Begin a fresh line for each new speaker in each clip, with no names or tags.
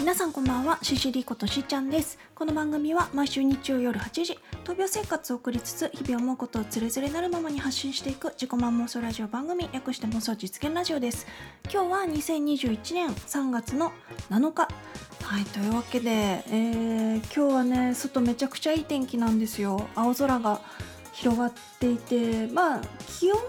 皆さんこんばんはシシリことしーちゃんです。この番組は毎週日曜夜8時闘病生活を送りつつ日々思うことをつれづれなるままに発信していく自己満妄想ラジオ番組略して妄想実現ラジオです。今日は2021年3月の7日。はいというわけで、えー、今日はね外めちゃくちゃいい天気なんですよ。青空が広がっていてまあ気温も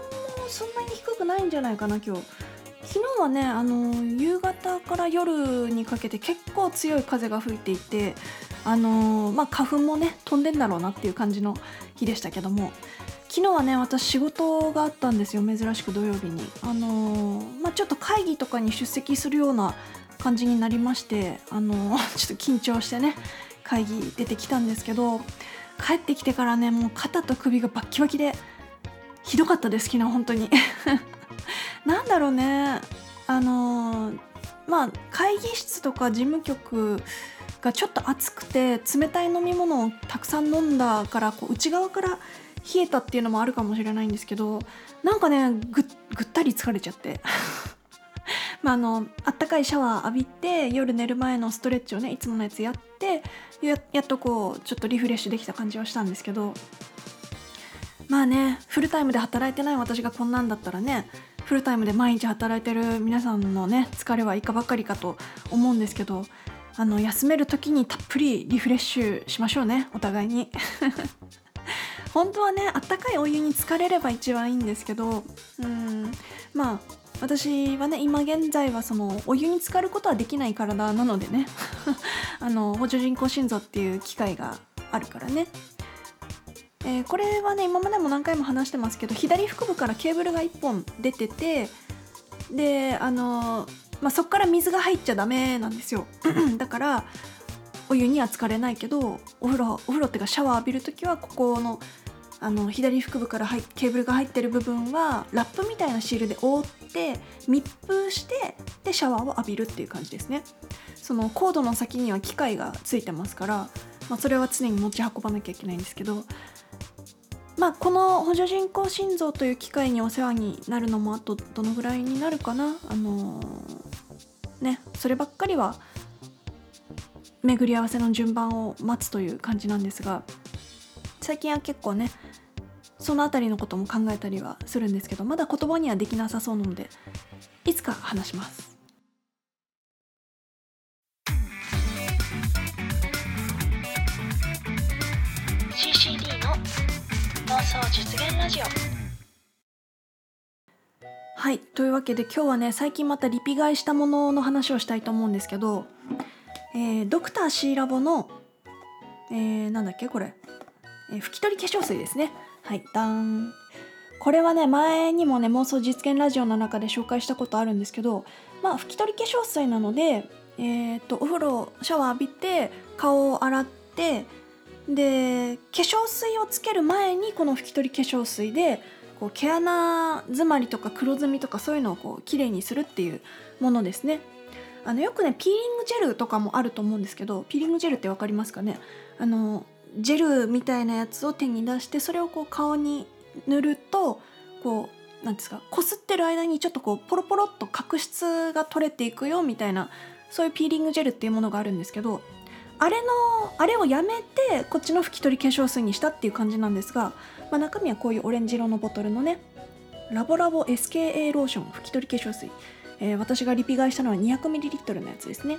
そんなに低くないんじゃないかな今日。昨日はねあの夕方から夜にかけて結構強い風が吹いていてあのまあ、花粉もね飛んでんだろうなっていう感じの日でしたけども昨日はね私仕事があったんですよ珍しく土曜日に。あのまあ、ちょっと会議とかに出席するような感じになりましてあの ちょっと緊張してね会議出てきたんですけど帰ってきてからねもう肩と首がバッキバキでひどかったです昨日本当に。なんだろうね。あのまあ会議室とか事務局がちょっと暑くて冷たい飲み物をたくさん飲んだからこう内側から冷えたっていうのもあるかもしれないんですけどなんかねぐったり疲れちゃって。まああのあったかいシャワー浴びて夜寝る前のストレッチをねいつものやつやってやっとこうちょっとリフレッシュできた感じはしたんですけど。まあねフルタイムで働いてない私がこんなんだったらねフルタイムで毎日働いてる皆さんのね疲れはいかばかりかと思うんですけどあの休める時にたっぷりリフレッシュしましょうねお互いに。本当はねあったかいお湯に浸かれれば一番いいんですけどうんまあ私はね今現在はそのお湯に浸かることはできない体なのでね。あの補助人工心臓っていう機械があるからね。えー、これはね今までも何回も話してますけど左腹部からケーブルが1本出ててであの、まあ、そこから水が入っちゃダメなんですよ。だからお湯には浸かれないけどお風呂お風呂っていうかシャワー浴びる時はここのあの左腹部から入ケーブルが入ってる部分はラップみたいなシールで覆って密封してでシャワーを浴びるっていう感じですね。そのコードの先には機械がついてますから、まあ、それは常に持ち運ばなきゃいけないんですけどまあ、この補助人工心臓という機械にお世話になるのもあとどのぐらいになるかな？あのー、ねそればっかりは巡り合わせの順番を待つという感じなんですが最近は結構ねその辺りのことも考えたりはするんですけどまだ言葉にはできなさそうなのでいつか話します。想実現ラジオはいというわけで今日はね最近またリピ買いしたものの話をしたいと思うんですけど、えー、ドクターシーラボの、えー、なんだっけこれ、えー、拭き取り化粧水ですね。はいダン。これはね前にもね妄想実現ラジオの中で紹介したことあるんですけどまあ拭き取り化粧水なのでえっ、とお風呂シャワー浴びて顔を洗ってで化粧水をつける前にこの拭き取り化粧水でこう毛穴詰まりとか黒ずみとかそういうのをこう綺麗にするっていうものですね。あのよくねピーリングジェルとかもあると思うんですけどピーリングジェルって分かりますかね？あのジェルみたいなやつを手に出してそれをこう顔に塗るとこうなんですかこすってる間にちょっとこうポロポロっと角質が取れていくよみたいなそういうピーリングジェルっていうものがあるんですけどあれのあれをやめてこっちの拭き取り化粧水にしたっていう感じなんですが、まあ、中身はこういうオレンジ色のボトルのねラボラボ SKA ローション拭き取り化粧水、えー、私がリピ買いしたのは 200ml のやつですね。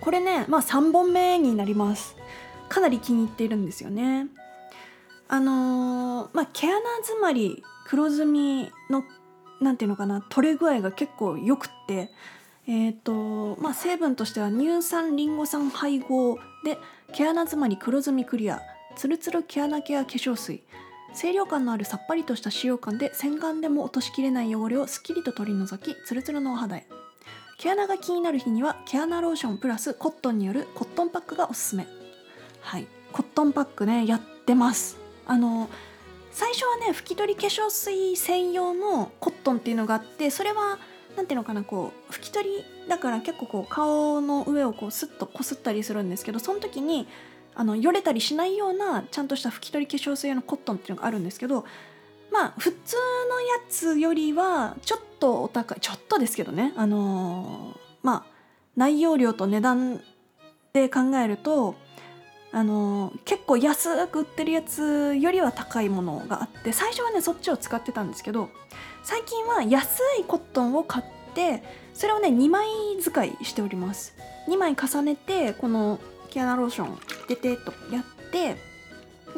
これねまあ3本目になります。かなり気に入っているんですよね。あのー、まあ毛穴詰まり黒ずみの何ていうのかな取れ具合が結構よくってえーとまあ、成分としては乳酸リンゴ酸配合で毛穴詰まり黒ずみクリアツルツル毛穴ケア化粧水。清涼感のあるさっぱりとした使用感で洗顔でも落としきれない汚れをすっきりと取り除きツルツルのお肌へ。毛穴が気になる日には毛穴ローションプラスコットンによるコットンパックがおすすめ。はい。コットンパックねやってます。あの最初はね拭き取り化粧水専用のコットンっていうのがあってそれは何ていうのかなこう拭き取りだから結構こう顔の上をこうスッとこすったりするんですけどその時にあのよれたりしないようなちゃんとした拭き取り化粧水用のコットンっていうのがあるんですけどまあ普通のやつよりはちょっとお高いちょっとですけどね。あのー、まあ内容量と値段で考えるとあの結構安く売ってるやつよりは高いものがあって最初はねそっちを使ってたんですけど最近は安いコットンを買ってそれをね2枚使いしております。2枚重ねてこの毛穴ローション出てとやって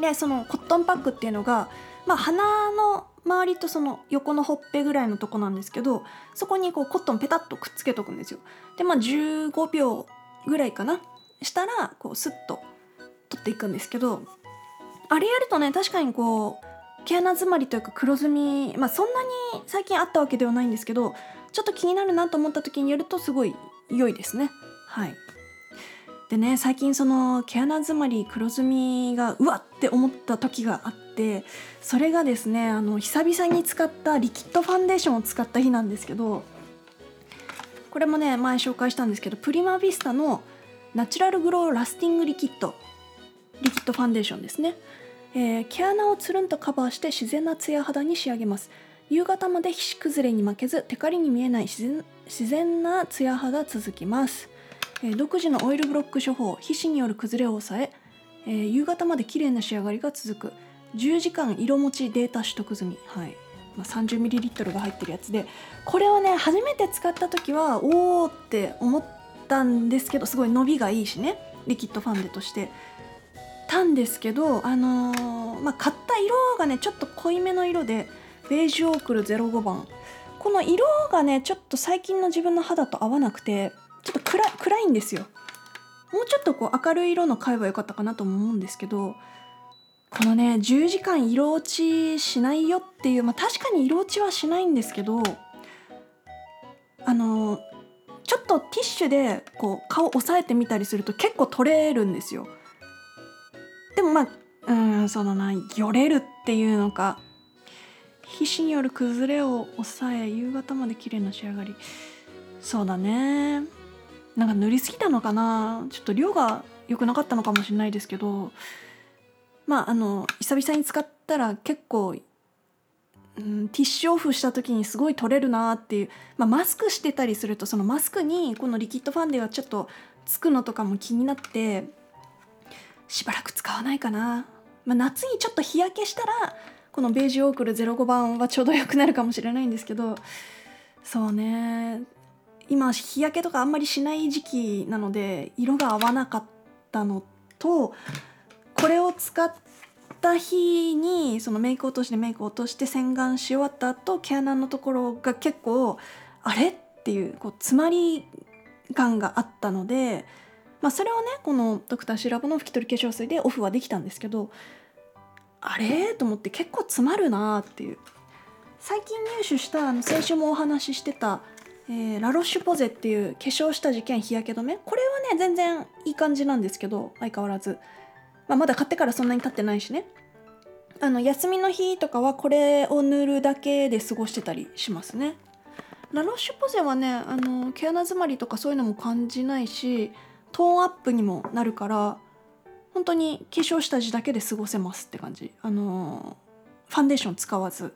でそのコットンパックっていうのがまあ鼻の周りとその横のほっぺぐらいのとこなんですけどそこにこうコットンペタッとくっつけとくんですよ。でまあ15秒ぐらいかな？したらこうスッと取っていくんですけどあれやるとね確かにこう毛穴詰まりというか黒ずみまあそんなに最近あったわけではないんですけどちょっと気になるなと思った時にやるとすごい良いですね。はい。でね最近その毛穴詰まり黒ずみがうわって思った時があってそれがですねあの久々に使ったリキッドファンデーションを使った日なんですけどこれもね前紹介したんですけどプリマヴィスタのナチュラルグローラスティングリキッドリキッドファンデーションですね、えー、毛穴をつるんとカバーして自然なツヤ肌に仕上げます。夕方まで皮脂崩れに負けずテカリに見えない自然自然なツヤ肌続きます。えー、独自のオイルブロック処方皮脂による崩れを抑ええー、夕方まで綺麗な仕上がりが続く。10時間色持ちデータ取得済み、はい。まあ、30ml が入ってるやつで。これをね初めて使った時はおおって思ったんですけどすごい伸びがいいしね。リキッドファンデとして。たんですけどあのー、まあ買った色がねちょっと濃いめの色でベージュオークル05番。この色がねちょっと最近の自分の肌と合わなくてちょっと暗暗いんですよ。もうちょっとこう明るい色の買えばよかったかなと思うんですけどこのね10時間色落ちしないよっていうまあ確かに色落ちはしないんですけどあのちょっとティッシュでこう顔押さえてみたりすると結構取れるんですよ。でもまあうんそのな。よれるっていうのか。皮脂による崩れを抑え夕方まで綺麗な仕上がり。そうだね。なんか塗りすぎたのかな。ちょっと量が良くなかったのかもしれないですけど。まああの久々に使ったら結構、ん、ティッシュオフした時にすごい取れるなっていう、まあ、マスクしてたりするとそのマスクにこのリキッドファンデがちょっとつくのとかも気になってしばらく使わないかな、まあ、夏にちょっと日焼けしたらこのベージュオークル05番はちょうど良くなるかもしれないんですけどそうね。今日焼けとかあんまりしない時期なので色が合わなかったのとこれを使った日にそのメイク落としてメイク落として洗顔し終わった後毛穴のところが結構あれ？っていうこう詰まり感があったので、まあ、それをねこのドクターシラボの拭き取り化粧水でオフはできたんですけどあれ？と思って結構詰まるなっていう。最近入手したあの先週もお話ししてたえー、ラロッシュポゼっていう化粧下地兼日焼け止め？これはね全然いい感じなんですけど相変わらず、まあ、まだ買ってからそんなに経ってないしね。あの休みの日とかはこれを塗るだけで過ごしてたりしますね。ラロッシュポゼはねあの毛穴詰まりとかそういうのも感じないしトーンアップにもなるから本当に化粧下地だけで過ごせますって感じ。あのファンデーション使わず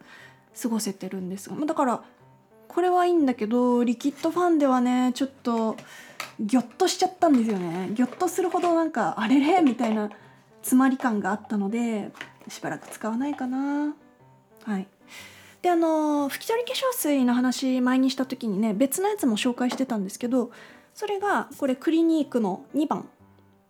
過ごせてるんですが。だからこれはいいんだけどリキッドファンデはねちょっとギョッとしちゃったんですよね。ギョッとするほどなんかあれれみたいな詰まり感があったのでしばらく使わないかな。はい。であの拭き取り化粧水の話前にした時にね別のやつも紹介してたんですけどそれがこれクリニークの2番。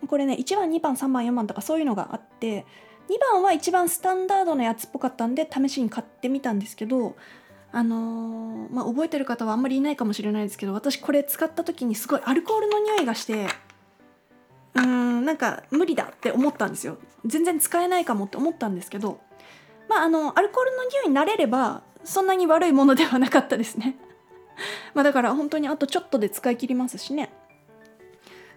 これね1番2番3番4番とかそういうのがあって2番は一番スタンダードなやつっぽかったんで試しに買ってみたんですけどあのー、まあ、覚えてる方はあんまりいないかもしれないですけど私これ使った時にすごいアルコールの匂いがしてうーんなんか無理だって思ったんですよ。全然使えないかもって思ったんですけどまああのアルコールの匂いに慣れればそんなに悪いものではなかったですね。まあだから本当にあとちょっとで使い切りますしね。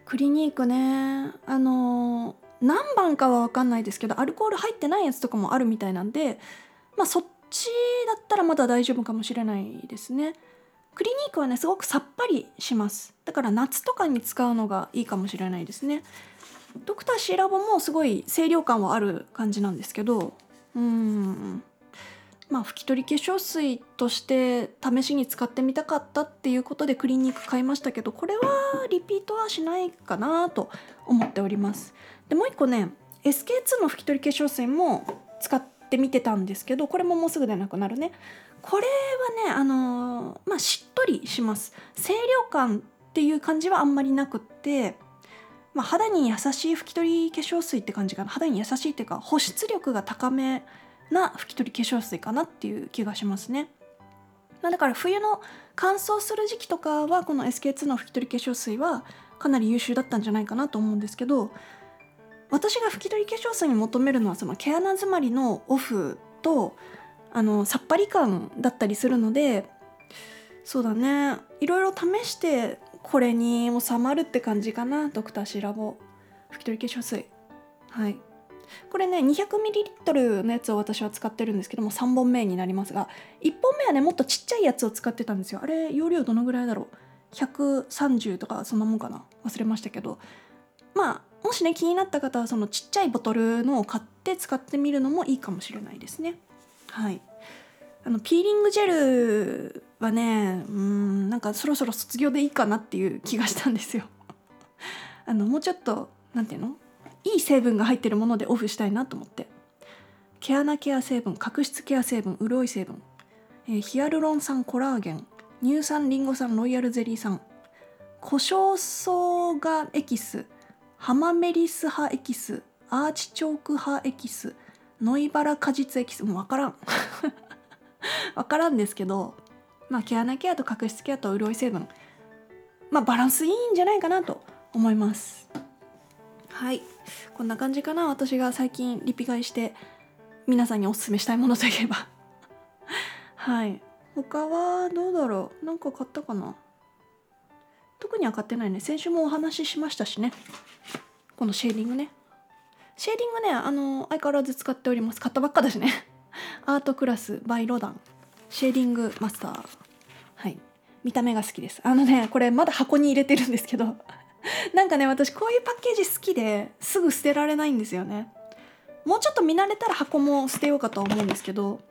クリニークね。あのー、何番かは分かんないですけどアルコール入ってないやつとかもあるみたいなんでまあそっちだったらまだ大丈夫かもしれないですね。クリニークはねすごくさっぱりします。だから夏とかに使うのがいいかもしれないですね。ドクターシーラボもすごい清涼感はある感じなんですけど。うん。まあ拭き取り化粧水として試しに使ってみたかったっていうことでクリニック買いましたけどこれはリピートはしないかなと思っております。でもう一個ね SK2 の拭き取り化粧水も使ってみてたんですけどこれももうすぐでなくなるね。これはねあのーまあしっとりします。清涼感っていう感じはあんまりなくってまあ、肌に優しい拭き取り化粧水って感じかな。肌に優しいっていうか保湿力が高めな拭き取り化粧水かなっていう気がしますね。まあ、だから冬の乾燥する時期とかはこの SK2 の拭き取り化粧水はかなり優秀だったんじゃないかなと思うんですけど私が拭き取り化粧水に求めるのはその毛穴詰まりのオフとあのさっぱり感だったりするのでそうだね。いろいろ試してこれに収まるって感じかな。ドクターシラボ拭き取り化粧水。はい。これね 200ml のやつを私は使ってるんですけども3本目になりますが1本目はねもっとちっちゃいやつを使ってたんですよ。あれ容量どのぐらいだろう？130とかそんなもんかな？忘れましたけど。まあもしね気になった方はそのちっちゃいボトルのを買って使ってみるのもいいかもしれないですね。はい。あのピーリングジェルはねうんなんかそろそろ卒業でいいかなっていう気がしたんですよ。あのもうちょっと何て言うの？いい成分が入ってるものでオフしたいなと思って。毛穴ケア成分角質ケア成分潤い成分、えーヒアルロン酸コラーゲン乳酸リンゴ酸ロイヤルゼリー酸。胡椒ソウガエキスハマメリス葉エキスアーチチョーク葉エキスノイバラ果実エキス。もう分からん。分からんですけどまあ毛穴ケアと角質ケアと潤い成分。まあバランスいいんじゃないかなと思います。はい。こんな感じかな。私が最近リピ買いして皆さんにおすすめしたいものといえば。はい。他はどうだろう。なんか買ったかな。特には買ってないね。先週もお話ししましたしね。このシェーディングね。シェーディングねあの相変わらず使っております。買ったばっかだしね。Art Class by Rodin。シェーディングマスター。はい。見た目が好きです。あのねこれまだ箱に入れてるんですけど。なんかね私こういうパッケージ好きですぐ捨てられないんですよね。もうちょっと見慣れたら箱も捨てようかとは思うんですけど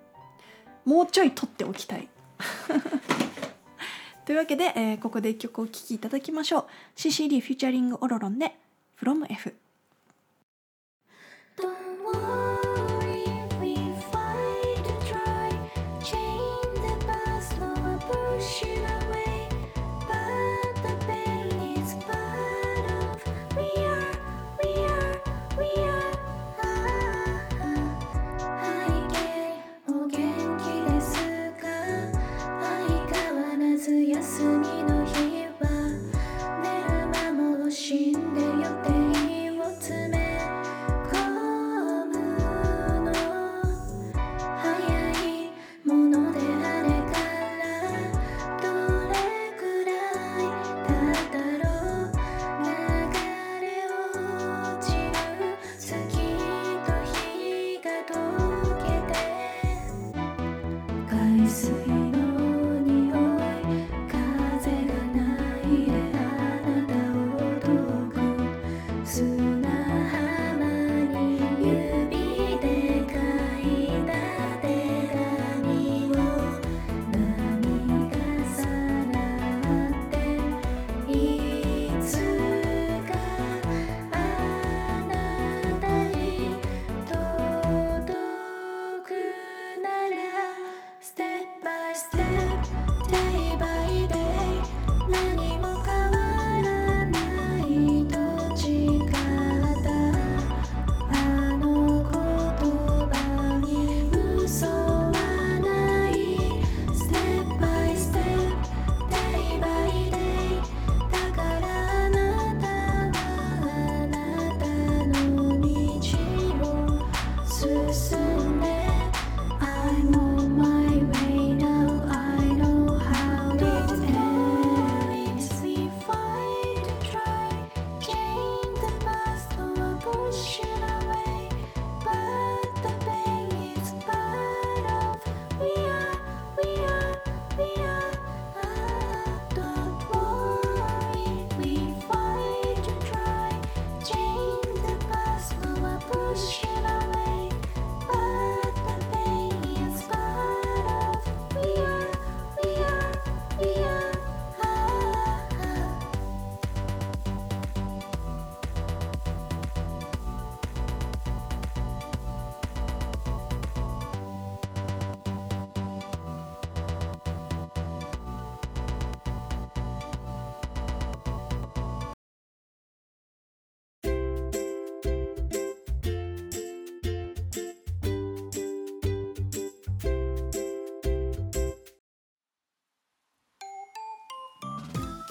もうちょい取っておきたい。というわけで、えーここで一曲お聴きいただきましょう。CCD フューチャリングオロロンで From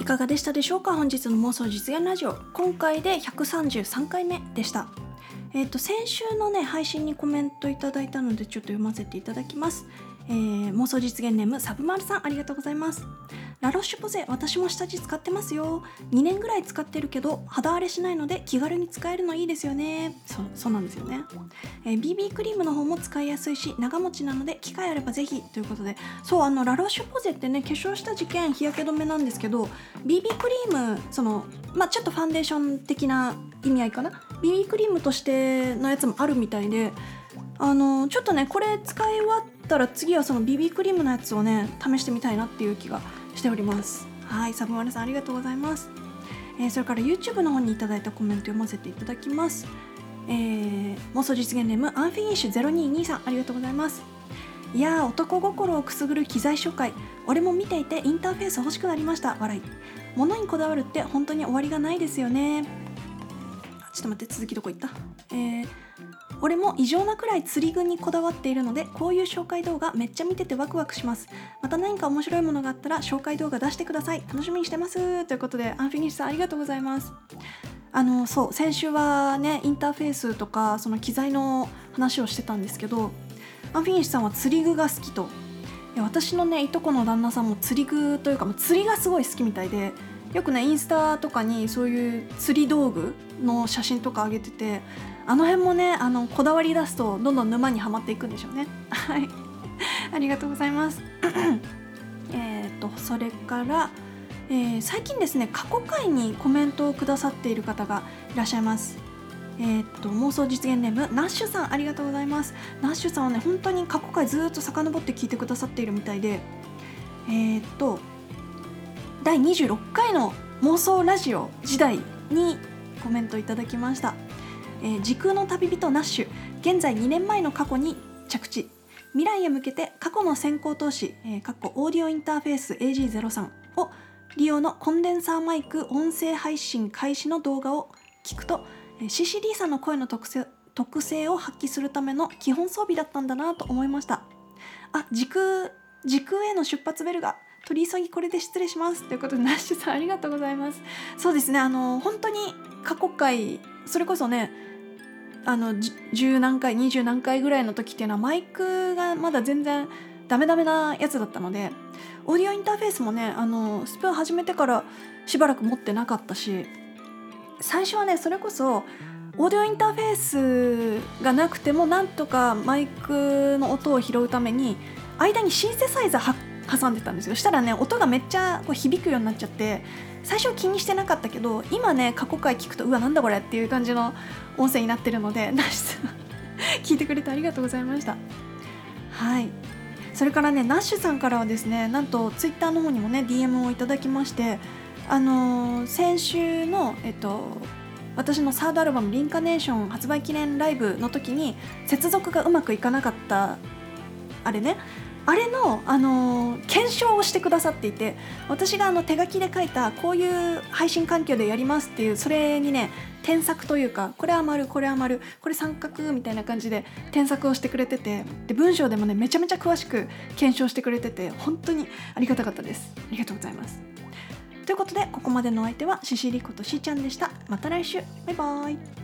いかがでしたでしょうか？本日の妄想実現ラジオ。今回で133回目でした。えっ、と先週のね配信にコメントいただいたのでちょっと読ませていただきます。えー妄想実現ネームサブマルさんありがとうございます。ラロッシュポゼ私も下地使ってますよ。2年ぐらい使ってるけど肌荒れしないので気軽に使えるのいいですよね。そうそうなんですよね、えー BB クリームの方も使いやすいし長持ちなので機会あればぜひ。ということでそうあのラロッシュポゼってね化粧下地兼日焼け止めなんですけど BB クリームそのまあちょっとファンデーション的な意味合いかな？BB クリームとしてのやつもあるみたいであのちょっとねこれ使い終わったら次はその BB クリームのやつをね試してみたいなっていう気がしております。はいサブマルさんありがとうございます、えーそれから YouTube の方にいただいたコメント読ませていただきます。えー、妄想実現ネームアンフィニッシュ0223ありがとうございます。いやー男心をくすぐる機材紹介。俺も見ていてインターフェース欲しくなりました。笑い。物にこだわるって本当に終わりがないですよね。ちょっと待って続きどこ行った？えー俺も異常なくらい釣り具にこだわっているのでこういう紹介動画めっちゃ見ててワクワクします。また何か面白いものがあったら紹介動画出してください。楽しみにしてます。ということでアンフィニッシュさんありがとうございます。あのそう先週はねインターフェースとかその機材の話をしてたんですけどアンフィニッシュさんは釣り具が好きと。私のねいとこの旦那さんも釣り具というか釣りがすごい好きみたいでよくねインスタとかにそういう釣り道具の写真とか上げててあの辺もねあのこだわり出すとどんどん沼にはまっていくんでしょうね。はい。ありがとうございます。えっとそれから、えー最近ですね過去回にコメントをくださっている方がいらっしゃいます。えーっと妄想実現ネームナッシュさんありがとうございます。ナッシュさんはね本当に過去回ずっと遡って聞いてくださっているみたいでえーっと第26回の妄想ラジオ時代にコメントいただきました、えー時空の旅人ナッシュ。現在2年前の過去に着地。未来へ向けて過去の先行投資、えー、オーディオインターフェース AG03 を利用のコンデンサーマイク音声配信開始の動画を聞くと、えー、CCD さんの声の特性特性を発揮するための基本装備だったんだなと思いました。あ時空時空への出発ベルが取り急ぎこれで失礼します。ということでナッシュさんありがとうございます。そうですねあの本当に過去回それこそねあの10何回20何回ぐらいの時っていうのはマイクがまだ全然ダメダメなやつだったのでオーディオインターフェースもねあのスプーン始めてからしばらく持ってなかったし最初はねそれこそオーディオインターフェースがなくてもなんとかマイクの音を拾うために間にシンセサイザー挟んでたんですよ。したらね音がめっちゃこう響くようになっちゃって最初気にしてなかったけど今ね過去回聞くとうわなんだこれっていう感じの音声になってるので ナッシュさん聞いてくれてありがとうございました。はい。それからねナッシュさんからはですねなんとツイッターの方にもね DM をいただきましてあのー先週のえっと私のサードアルバム「リンカネーション」発売記念ライブの時に接続がうまくいかなかったあれねあれの、あのー検証をしてくださっていて私があの手書きで書いたこういう配信環境でやりますっていうそれにね添削というかこれは丸これは丸これ三角みたいな感じで添削をしてくれててで文章でもねめちゃめちゃ詳しく検証してくれてて本当にありがたかったです。ありがとうございます。ということでここまでのお相手はシシリことしーちゃんでした。また来週。バイバーイ。